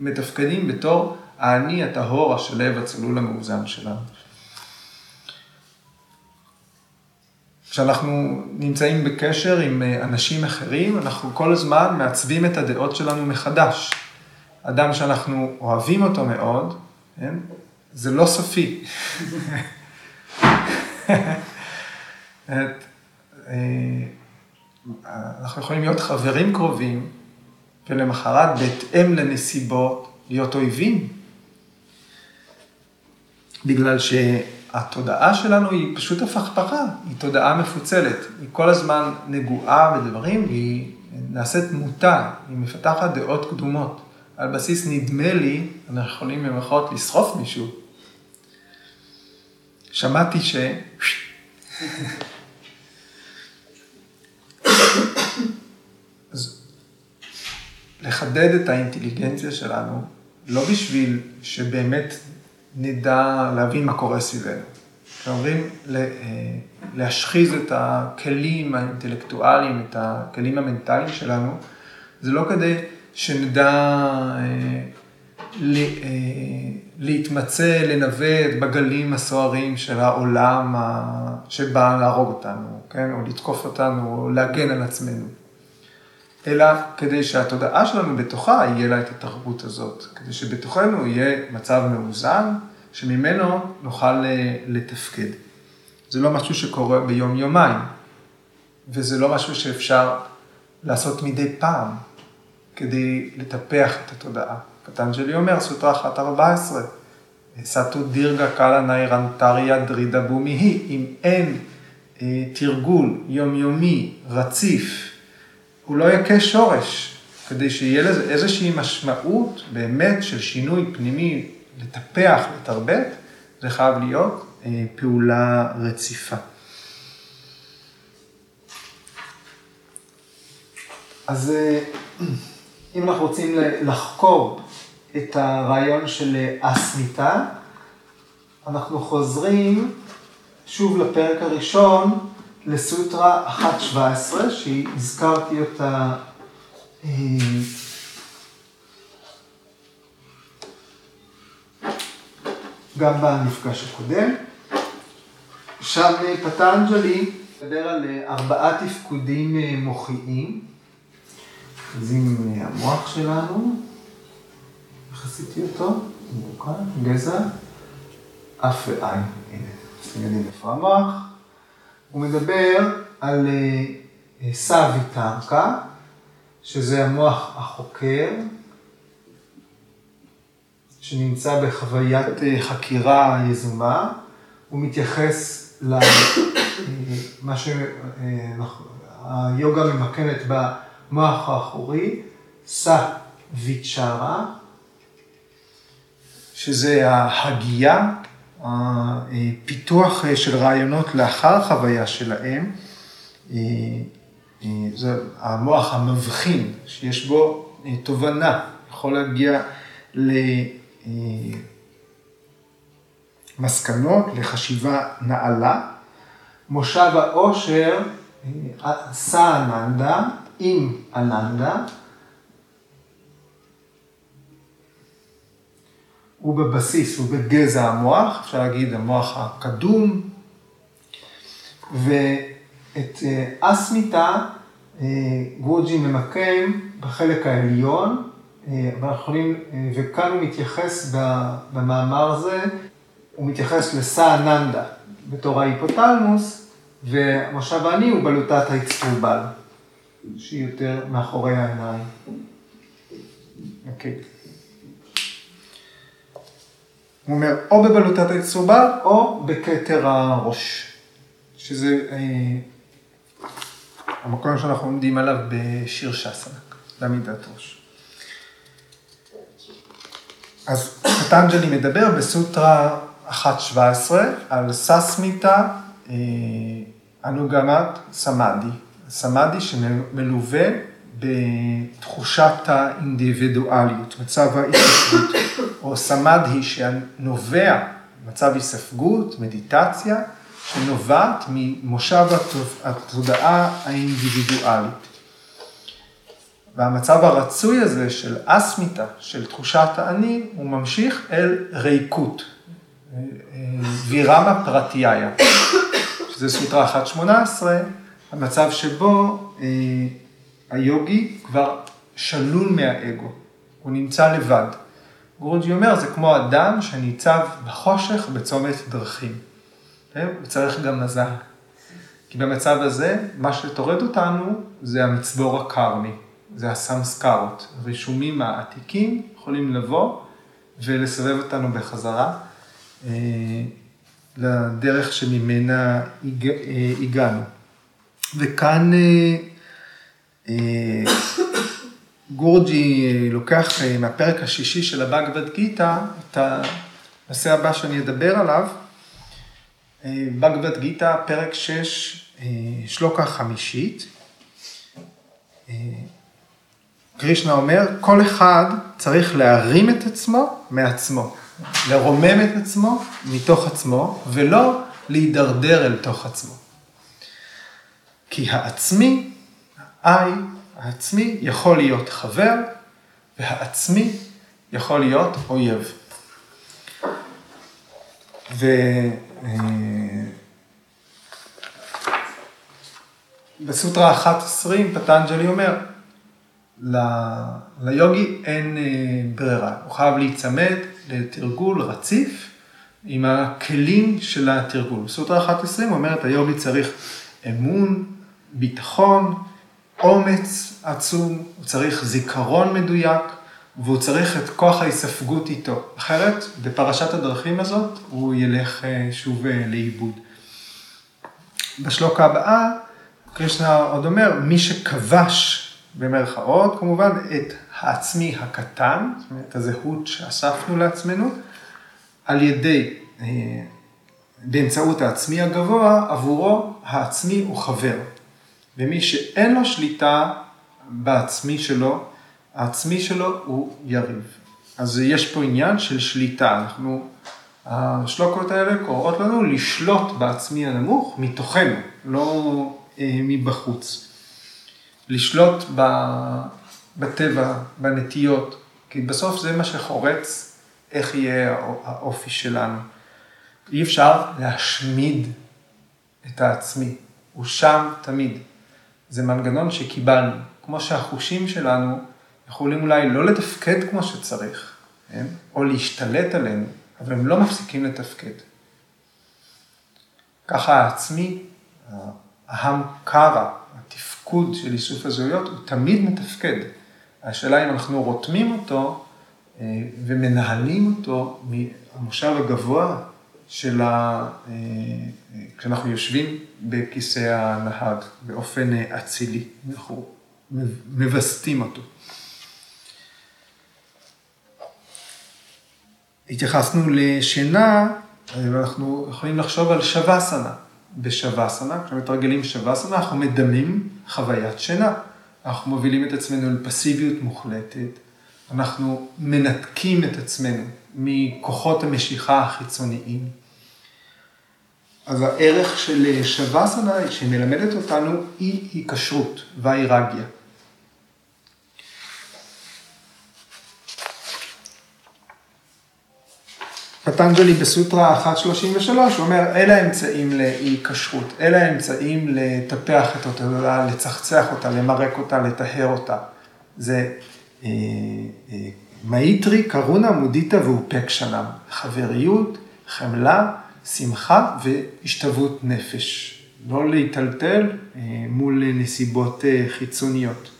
מתפקדים בתור האני הטהור, השלב, הצלול, המאוזן שלנו. כשאנחנו נמצאים בקשר עם אה, אנשים אחרים, אנחנו כל הזמן מעצבים את הדעות שלנו מחדש. אדם שאנחנו אוהבים אותו מאוד, כן? זה לא סופי. את, אה, אנחנו יכולים להיות חברים קרובים, ולמחרת, בהתאם לנסיבות, להיות אויבים. בגלל שהתודעה שלנו היא פשוט הפכפכה, היא תודעה מפוצלת. היא כל הזמן נגועה בדברים, והיא נעשית מוטה, היא מפתחת דעות קדומות. על בסיס נדמה לי, אנחנו יכולים במירכאות לשרוף מישהו. שמעתי ש... אז לחדד את האינטליגנציה שלנו, לא בשביל שבאמת נדע להבין מה קורה סביבנו. אומרים אה, להשחיז את הכלים האינטלקטואליים, את הכלים המנטליים שלנו, זה לא כדי שנדע אה, אה, להתמצא, לנווט בגלים הסוערים של העולם שבא להרוג אותנו, כן? או לתקוף אותנו, או להגן על עצמנו. אלא כדי שהתודעה שלנו בתוכה יהיה לה את התרבות הזאת, כדי שבתוכנו יהיה מצב מאוזן, שממנו נוכל אה, לתפקד. זה לא משהו שקורה ביום-יומיים, וזה לא משהו שאפשר לעשות מדי פעם כדי לטפח את התודעה. פטנג'לי אומר, סוטרה 1.14, סטו דירגה קאלה ניירנטריה דרידה בומי היא, אם אין אה, תרגול יומיומי, רציף, הוא לא יכה שורש, כדי שיהיה לזה איזושהי משמעות באמת של שינוי פנימי, לטפח, לתרבט, זה חייב להיות אה, פעולה רציפה. אז אה, אם אנחנו רוצים לחקור את הרעיון של אסמיתה, אנחנו חוזרים שוב לפרק הראשון, לסוטרה 1.17, שהזכרתי אותה אה, גם במפגש הקודם. שם פטנג'לי מדבר על ארבעה תפקודים אה, מוחיים. אז אם המוח שלנו, איך עשיתי אותו? גזע, אף ועין. הנה, תגידי איפה המוח. הוא מדבר על אה, אה, סאביטרקה, שזה המוח החוקר, שנמצא בחוויית אה, חקירה יזומה, הוא מתייחס למה שהיוגה ממקמת במוח האחורי, סא ויצ'רה, שזה ההגייה הפיתוח של רעיונות לאחר חוויה שלהם, אה, אה, זה המוח המבחין, שיש בו אה, תובנה, יכול להגיע למסקנות, לחשיבה נעלה. מושב העושר, סא-אננדה, עם אננדה, הוא בבסיס, הוא בגזע המוח, אפשר להגיד המוח הקדום, ואת אה, אסמיתה אה, גורג'י ממקם בחלק העליון, אה, יכולים, וכאן הוא מתייחס במאמר הזה, הוא מתייחס לסאננדה בתור ההיפותלמוס, והמושב העני הוא בלוטת האצטרובל, שהיא יותר מאחורי העיניים. אוקיי. Okay. הוא אומר, או בבלוטת היצרובל, או בכתר הראש, שזה אה, המקום שאנחנו עומדים עליו בשיר שסנה, בעמידת ראש. אז פטנג'לי מדבר בסוטרה 1.17 על ססמיתה אה, אנוגמת סמאדי, סמאדי שמלווה בתחושת האינדיבידואליות, מצב ההתיישבות, או סמדהי שנובע, מצב היספגות, מדיטציה, שנובעת ממושב התודעה האינדיבידואלית. והמצב הרצוי הזה של אסמיתה, של תחושת האני, הוא ממשיך אל ריקות, וירמה פרטיהיה, זה סוטרה 1.18, המצב שבו אה, היוגי כבר שלול מהאגו, הוא נמצא לבד. גורוג'י אומר, זה כמו אדם שניצב בחושך בצומת דרכים. הוא צריך גם מזל. כי במצב הזה, מה שטורד אותנו זה המצבור הקרמי, זה הסמסקרות. הרישומים העתיקים יכולים לבוא ולסובב אותנו בחזרה אה, לדרך שממנה אה, הגענו. וכאן אה, גורג'י אה, לוקח אה, מהפרק השישי של הבגבד גיתא את הנושא הבא שאני אדבר עליו. אה, בגבד גיתא, פרק 6, שלוקה חמישית. קרישנה אומר, כל אחד צריך להרים את עצמו מעצמו, לרומם את עצמו מתוך עצמו, ולא להידרדר אל תוך עצמו. כי העצמי, I, העצמי יכול להיות חבר, והעצמי יכול להיות אויב. ו... בסוטרה 1.20 פטנג'לי אומר, ליוגי אין אה, ברירה, הוא חייב להיצמד לתרגול רציף עם הכלים של התרגול. בסוטרה 1.20 אומרת, היוגי צריך אמון, ביטחון, אומץ עצום, הוא צריך זיכרון מדויק, והוא צריך את כוח ההיספגות איתו. אחרת, בפרשת הדרכים הזאת, הוא ילך אה, שוב אה, לאיבוד. בשלוקה הבאה, קרישנה עוד אומר, מי שכבש, במרכאות כמובן, את העצמי הקטן, זאת אומרת, הזהות שאספנו לעצמנו, על ידי, אה, באמצעות העצמי הגבוה, עבורו העצמי הוא חבר. ומי שאין לו שליטה בעצמי שלו, העצמי שלו הוא יריב. אז יש פה עניין של שליטה. אנחנו, השלוקות האלה קוראות לנו לשלוט בעצמי הנמוך מתוכנו, לא אה, מבחוץ. לשלוט ב, בטבע, בנטיות, כי בסוף זה מה שחורץ איך יהיה האופי שלנו. אי אפשר להשמיד את העצמי, הוא שם תמיד. זה מנגנון שקיבלנו. כמו שהחושים שלנו יכולים אולי לא לתפקד כמו שצריך, כן? או להשתלט עלינו, אבל הם לא מפסיקים לתפקד. ככה העצמי, ההם קרא, התפקוד של איסוף הזהויות, הוא תמיד מתפקד. השאלה אם אנחנו רותמים אותו אה, ומנהלים אותו מהמושב הגבוה של ה... אה, אה, כשאנחנו יושבים בכיסא הנהג באופן אצילי, אנחנו מווסתים אותו. התייחסנו לשינה, אנחנו יכולים לחשוב על שווסנה. בשווסנה, כשמתרגלים שווסנה, אנחנו מדמים חוויית שינה. אנחנו מובילים את עצמנו לפסיביות מוחלטת, אנחנו מנתקים את עצמנו מכוחות המשיכה החיצוניים. אז הערך של שווסנה שמלמדת אותנו היא היקשרות והאירגיה. פטנג'לי בסוטרה 1.33 אומר, אלה האמצעים לאי כשרות, אלה האמצעים לטפח את אותה, לצחצח אותה, למרק אותה, לטהר אותה. זה אה, אה, מאיטרי, קרונה, מודיטה ואופקשנם, חבריות, חמלה, שמחה והשתוות נפש. לא להיטלטל אה, מול נסיבות אה, חיצוניות.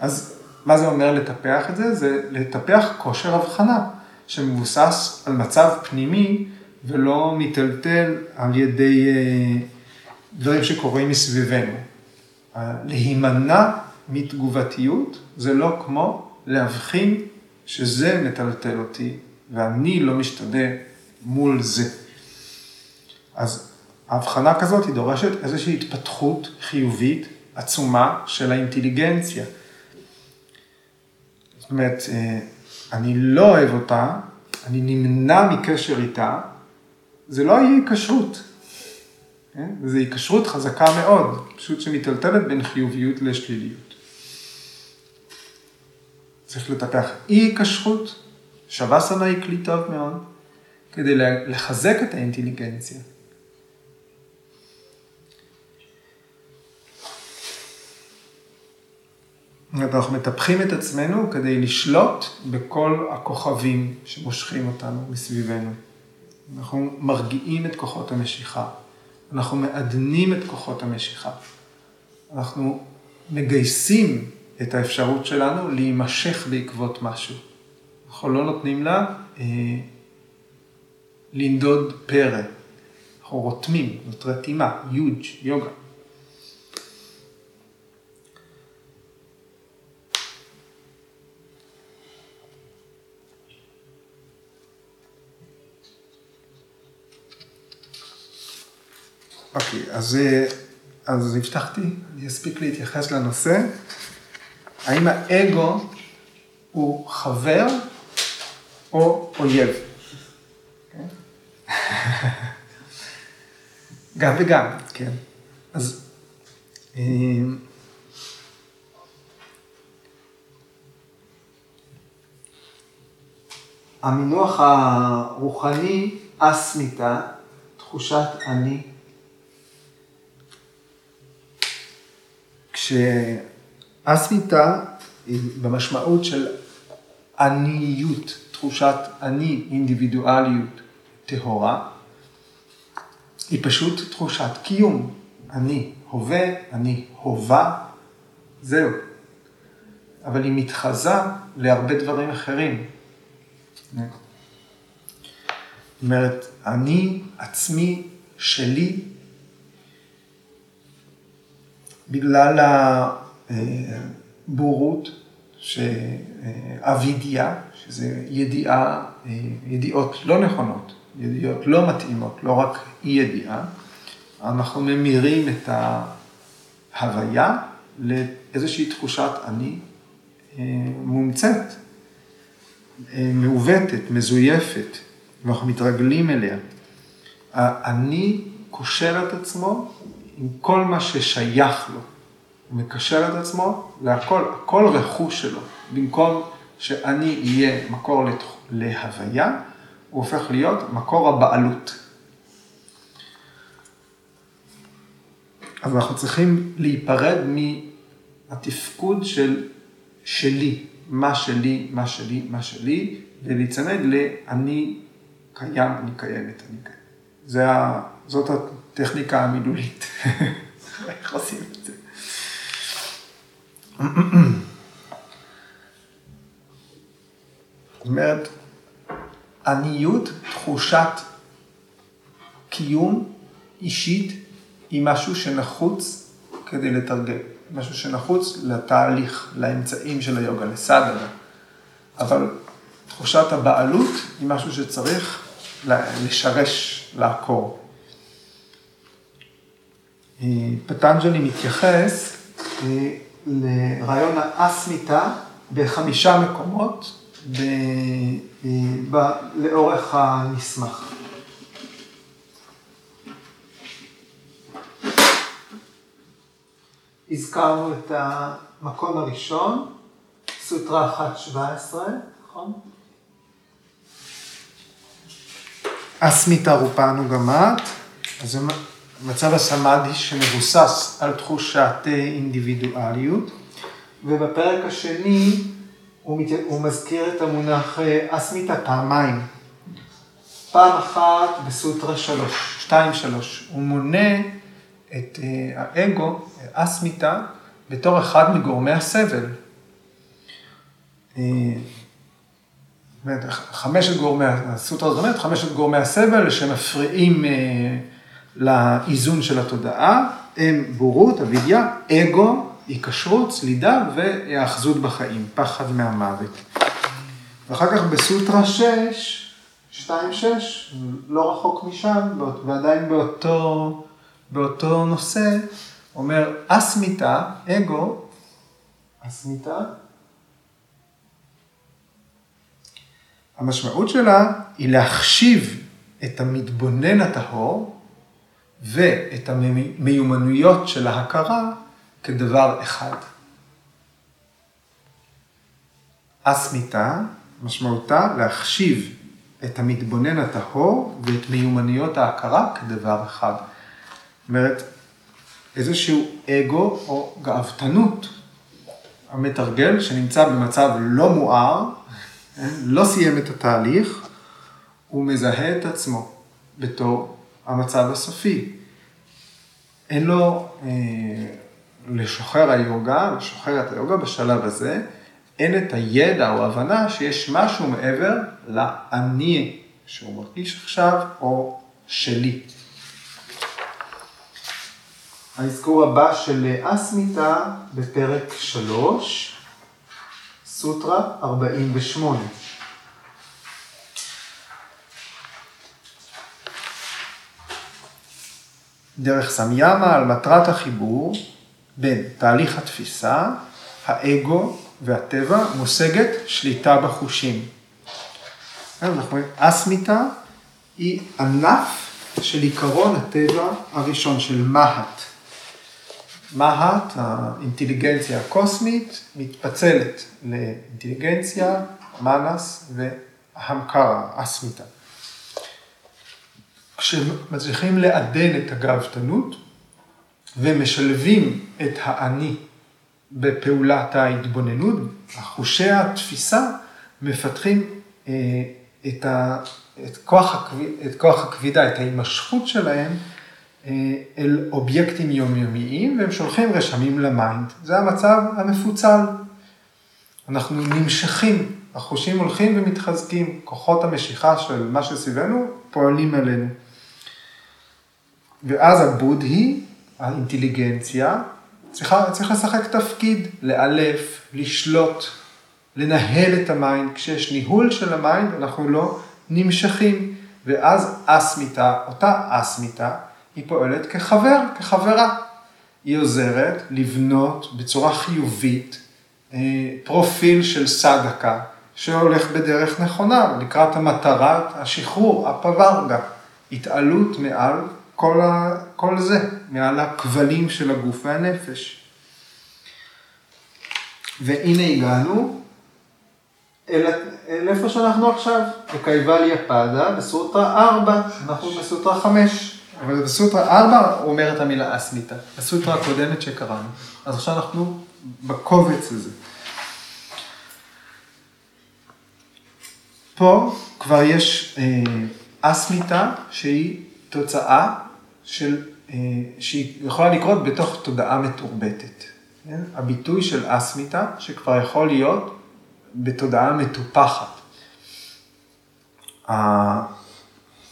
אז מה זה אומר לטפח את זה? זה לטפח כושר הבחנה. שמבוסס על מצב פנימי ולא מיטלטל על ידי אה, דברים שקורים מסביבנו. להימנע מתגובתיות זה לא כמו להבחין שזה מטלטל אותי ואני לא משתנה מול זה. אז ההבחנה כזאת היא דורשת איזושהי התפתחות חיובית עצומה של האינטליגנציה. זאת אומרת, אה, אני לא אוהב אותה, אני נמנע מקשר איתה, זה לא יהיה היקשרות. כן? זו היקשרות חזקה מאוד, פשוט שמטלטלת בין חיוביות לשליליות. צריך לטפח אי היקשרות, שווסנה היא כלי טוב מאוד, כדי לחזק את האינטליגנציה. אנחנו מטפחים את עצמנו כדי לשלוט בכל הכוכבים שמושכים אותנו מסביבנו. אנחנו מרגיעים את כוחות המשיכה, אנחנו מעדנים את כוחות המשיכה, אנחנו מגייסים את האפשרות שלנו להימשך בעקבות משהו. אנחנו לא נותנים לה אה, לנדוד פרא, אנחנו רותמים, זאת רתימה, יוג', יוגה. אוקיי, אז, אה, אז הבטחתי, אני אספיק להתייחס לנושא. האם האגו הוא חבר או אויב? כן? גם וגם, כן. אז אה, המינוח הרוחני, אסמיתה, תחושת אני, כשאסמיתה היא במשמעות של עניות, תחושת אני, אינדיבידואליות טהורה, היא פשוט תחושת קיום. אני הווה, אני הווה, זהו. אבל היא מתחזה להרבה דברים אחרים. זאת אומרת, אני עצמי שלי בגלל הבורות, שאבידיה, שזה ידיעה, ידיעות לא נכונות, ידיעות לא מתאימות, לא רק אי ידיעה, אנחנו ממירים את ההוויה לאיזושהי תחושת אני מומצאת, מעוותת, מזויפת, ואנחנו מתרגלים אליה. האני קושר את עצמו עם כל מה ששייך לו. הוא מקשר את עצמו להכל, הכל רכוש שלו. במקום שאני אהיה מקור להוויה, הוא הופך להיות מקור הבעלות. אז אנחנו צריכים להיפרד מהתפקוד של שלי, מה שלי, מה שלי, מה שלי, ולהיצמד ל"אני קיים, אני קיימת, אני קיימת". זה ה... זאת הטכניקה המילולית. איך עושים את זה? זאת אומרת, עניות, תחושת קיום אישית, היא משהו שנחוץ כדי לתרגל. משהו שנחוץ לתהליך, לאמצעים של היוגה, לסדנה. אבל תחושת הבעלות היא משהו שצריך לשרש, לעקור. פטנג'לי מתייחס אה, לרעיון האסמיתה בחמישה מקומות ב, אה, ב, לאורך המסמך. הזכרנו את המקום הראשון, סוטרה 1.17, נכון? אסמיתה רופאנו גמת, אז מצב הסמאדי שמבוסס על תחושת אינדיבידואליות, ובפרק השני הוא, מת... הוא מזכיר את המונח אה, אסמיתה פעמיים. פעם אחת בסוטרה שלוש, שתיים שלוש, הוא מונה את אה, האגו, אסמיתה, בתור אחד מגורמי הסבל. אה, חמשת גורמי, הסוטרה הזאת אומרת, חמשת גורמי הסבל שמפריעים לאיזון של התודעה, הם בורות, אבידיה, אגו, היקשרות, סלידה והיאחזות בחיים, פחד מהמוות. ואחר כך בסוטרה 6, 2-6, לא רחוק משם, ועדיין באותו, באותו נושא, אומר אסמיתה, אגו, אסמיתה, המשמעות שלה היא להחשיב את המתבונן הטהור ואת המיומנויות של ההכרה כדבר אחד. אסמיתה, משמעותה להחשיב את המתבונן הטהור ואת מיומנויות ההכרה כדבר אחד. זאת אומרת, איזשהו אגו או גאוותנות, המתרגל שנמצא במצב לא מואר, לא סיים את התהליך, הוא מזהה את עצמו בתור המצב הסופי. אין לו, אה, לשוחר היוגה, לשוחרת היוגה בשלב הזה, אין את הידע או ההבנה שיש משהו מעבר לאני שהוא מרגיש עכשיו או שלי. האזכור הבא של אסמיתה בפרק 3, סוטרה 48. דרך סמיאמה על מטרת החיבור בין תהליך התפיסה, האגו והטבע מושגת שליטה בחושים. אנחנו רואים, אסמיתה היא ענף של עיקרון הטבע הראשון, של מהט. מהט, האינטליגנציה הקוסמית, מתפצלת לאינטליגנציה, מנס והמקרה, אסמיתה. כשמצליחים לעדן את הגאוותנות ומשלבים את האני בפעולת ההתבוננות, חושי התפיסה מפתחים אה, את, ה, את, כוח הכביד, את כוח הכבידה, את ההימשכות שלהם אה, אל אובייקטים יומיומיים, והם שולחים רשמים ל mind. זה המצב המפוצל. אנחנו נמשכים, החושים הולכים ומתחזקים, כוחות המשיכה של מה שסביבנו פועלים עלינו. ואז הבודהי, האינטליגנציה, צריכה, צריך לשחק תפקיד, לאלף, לשלוט, לנהל את ה mind. כשיש ניהול של ה mind, אנחנו לא נמשכים. ואז אסמיתה, אותה אסמיתה, היא פועלת כחבר, כחברה. היא עוזרת לבנות בצורה חיובית אה, פרופיל של סדהקה שהולך בדרך נכונה, לקראת המטרת השחרור, האפווארגה, התעלות מעל כל, ה, כל זה, מעל הכבלים של הגוף והנפש. והנה הגענו אל, אל איפה שאנחנו עכשיו, בקייבליה פאדה, בסוטרה 4, אנחנו בסוטרה 5. אבל בסוטרה 4 הוא אומר את המילה אסמיתה, בסוטרה הקודמת שקראנו. אז עכשיו אנחנו בקובץ הזה. פה כבר יש אה, אסמיתה שהיא תוצאה של, אה, שהיא יכולה לקרות בתוך תודעה מתורבתת. כן? הביטוי של אסמיתה, שכבר יכול להיות בתודעה מטופחת.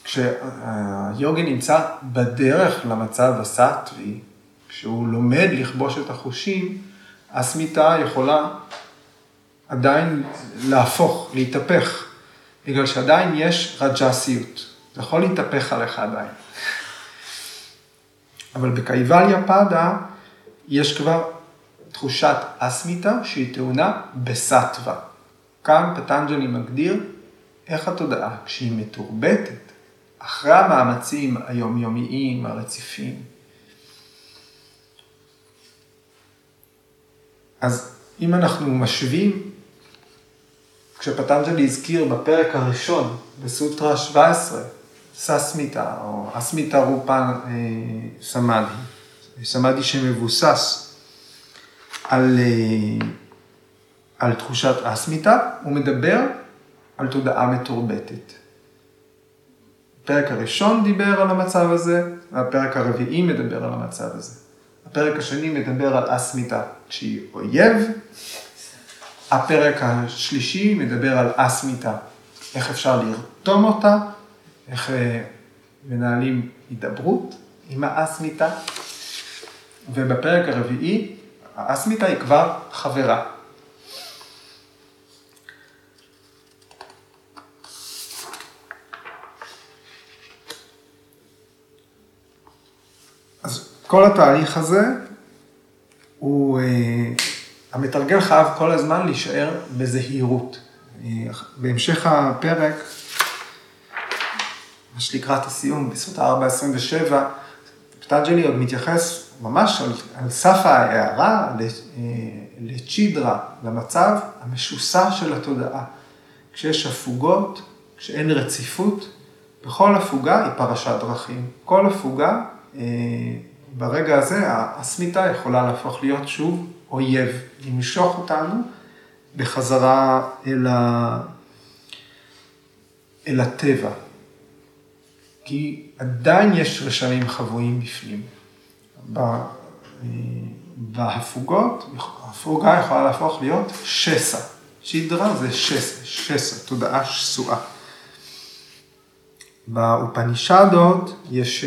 כשהיוגי נמצא בדרך למצב הסטווי, כשהוא לומד לכבוש את החושים, אסמיתה יכולה עדיין להפוך, להתהפך, בגלל שעדיין יש רג'סיות. זה יכול להתהפך עליך עדיין. אבל בקייבליה פאדה יש כבר תחושת אסמיתה שהיא טעונה בסטווה. כאן פטנג'לי מגדיר איך התודעה, כשהיא מתורבתת, אחרי המאמצים היומיומיים, הרציפים. אז אם אנחנו משווים, כשפטנג'לי הזכיר בפרק הראשון, בסוטרה 17, ססמיתה או אסמיתה רופן אה, סמאדי, סמאדי שמבוסס על, אה, על תחושת אסמיתה, הוא מדבר על תודעה מתורבתת. הפרק הראשון דיבר על המצב הזה, והפרק הרביעי מדבר על המצב הזה. הפרק השני מדבר על אסמיתה שהיא אויב, הפרק השלישי מדבר על אסמיתה, איך אפשר לרתום אותה, איך אה, מנהלים הידברות עם האסמיתה, ובפרק הרביעי, האסמיתה היא כבר חברה. אז כל התהליך הזה, הוא, אה, המתרגל חייב כל הזמן להישאר בזהירות. אה, בהמשך הפרק, ממש לקראת הסיום, בסוטה 4.27, פטנג'לי עוד מתייחס ממש על, על סף ההערה אה, לצ'ידרה, למצב המשוסע של התודעה. כשיש הפוגות, כשאין רציפות, בכל הפוגה היא פרשת דרכים. כל הפוגה, אה, ברגע הזה הסמיתה יכולה להפוך להיות שוב אויב, למשוך אותנו בחזרה אל, ה... אל הטבע. כי עדיין יש רשמים חבויים בפנים. בהפוגות, הפוגה יכולה להפוך להיות שסע. שידרה זה שסע, שסע, תודעה שסועה. באופנישדות יש,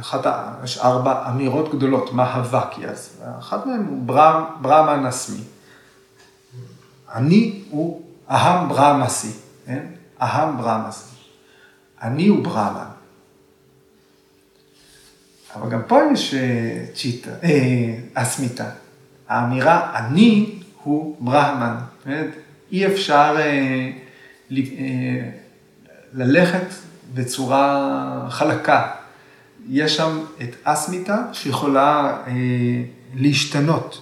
אחת, יש ארבע אמירות גדולות, מה הווקיאז. אחת מהן הוא ברמן עצמי. אני הוא אהם ברמסי, כן? אהם ברמסי. אני הוא ברמן. אבל גם פה יש אה, צ'יטה, אה, אסמיתה. האמירה אני הוא ברהמן. אי אפשר אה, אה, ללכת בצורה חלקה. יש שם את אסמיתה שיכולה אה, להשתנות.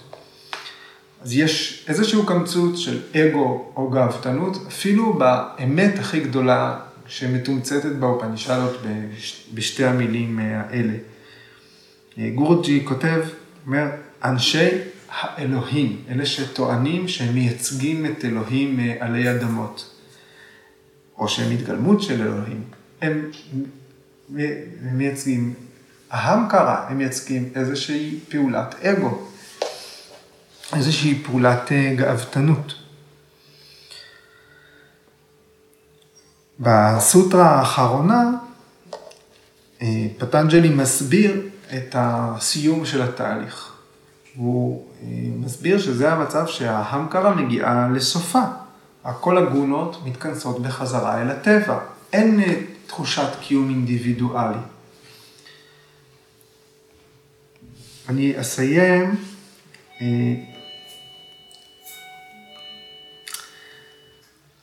אז יש איזשהו קמצוץ של אגו או גאוותנות, אפילו באמת הכי גדולה שמתומצתת באופנישדות בשתי המילים האלה. גורג'י כותב, אומר, אנשי האלוהים, אלה שטוענים שהם מייצגים את אלוהים עלי אדמות, או שהם התגלמות של אלוהים, הם מייצגים אהם קרא, הם מייצגים איזושהי פעולת אגו, איזושהי פעולת אה, גאוותנות. בסוטרה האחרונה, אה, פטנג'לי מסביר את הסיום של התהליך. הוא אה, מסביר שזה המצב שההמקרה מגיעה לסופה. כל הגונות מתכנסות בחזרה אל הטבע. אין אה, תחושת קיום אינדיבידואלי. אני אסיים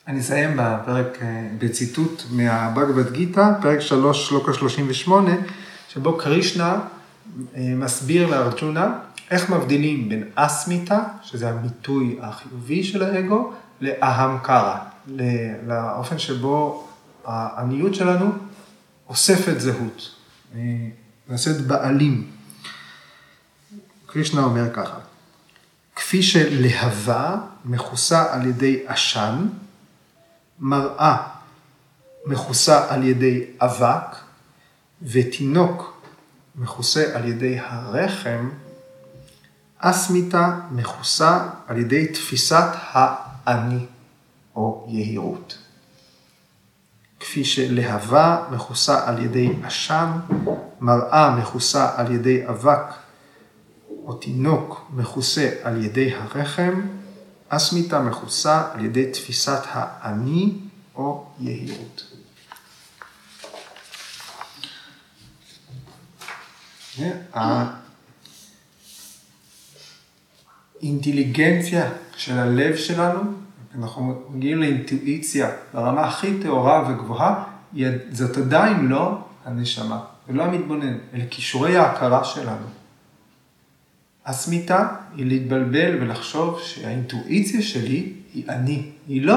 אני אסיים בפרק, בציטוט מהבגבד גיתא, פרק 3, שלוקה 38, שבו קרישנה מסביר לארג'ונה איך מבדילים בין אסמיתה, שזה הביטוי החיובי של האגו, לאהמקרה, לאופן שבו העניות שלנו אוספת זהות, נעשית בעלים. קרישנה אומר ככה, כפי שלהבה מכוסה על ידי עשן, מראה מכוסה על ידי אבק, ותינוק מכוסה על ידי הרחם, אסמיתה מכוסה על ידי תפיסת האני או יהירות. כפי שלהבה מכוסה על ידי עשן, מראה מכוסה על ידי אבק, או תינוק מכוסה על ידי הרחם, אסמיתה מכוסה על ידי תפיסת האני או יהירות. האינטליגנציה של הלב שלנו, אנחנו מגיעים לאינטואיציה ברמה הכי טהורה וגבוהה, זאת עדיין לא הנשמה, ולא המתבונן, אלה כישורי ההכרה שלנו. הסמיתה היא להתבלבל ולחשוב שהאינטואיציה שלי היא אני, היא לא.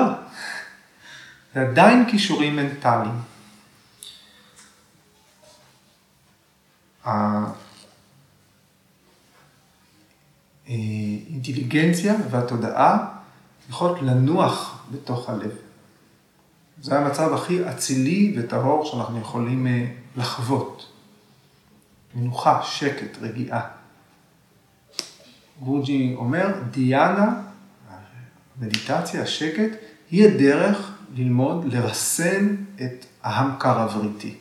זה עדיין כישורים מנטליים. האינטליגנציה והתודעה יכולות לנוח בתוך הלב. זה המצב הכי אצילי וטהור שאנחנו יכולים אה, לחוות. מנוחה, שקט, רגיעה. גורג'י אומר, דיאנה, המדיטציה, השקט, היא הדרך ללמוד לרסן את ההמקר הבריטי.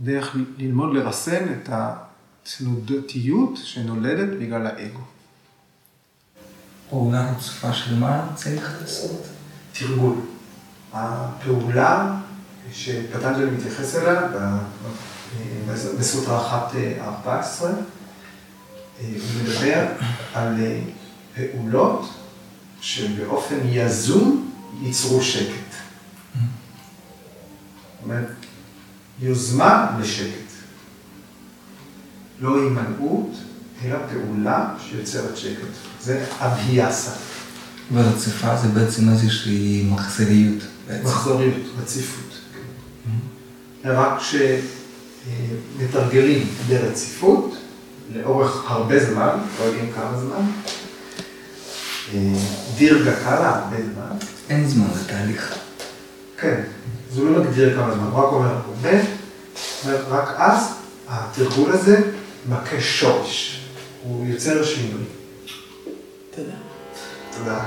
דרך ללמוד לרסן את התנודתיות שנולדת בגלל האגו. פעולה רצופה של מה צריך לעשות? תרגול. הפעולה שפטנג'לי מתייחס אליה בסוטרה 1.14, הוא מדבר על פעולות שבאופן יזום ייצרו שקט. זאת אומרת, יוזמה לשקט. לא הימנעות, אלא פעולה שיוצרת שקט. זה אביאסה. ורציפה זה בעצם איזושהי מחזריות. מחזריות, רציפות. רק כשמתרגלים ברציפות, לאורך הרבה זמן, לא יודעים כמה זמן. אה, דירגה קלה, הרבה זמן. אין זמן לתהליך. כן, אז הוא לא מגדיר כמה זמן, הוא רק אומר הרבה, רק אז התרגול הזה מכה שורש, הוא יוצר שינוי. תודה. תודה.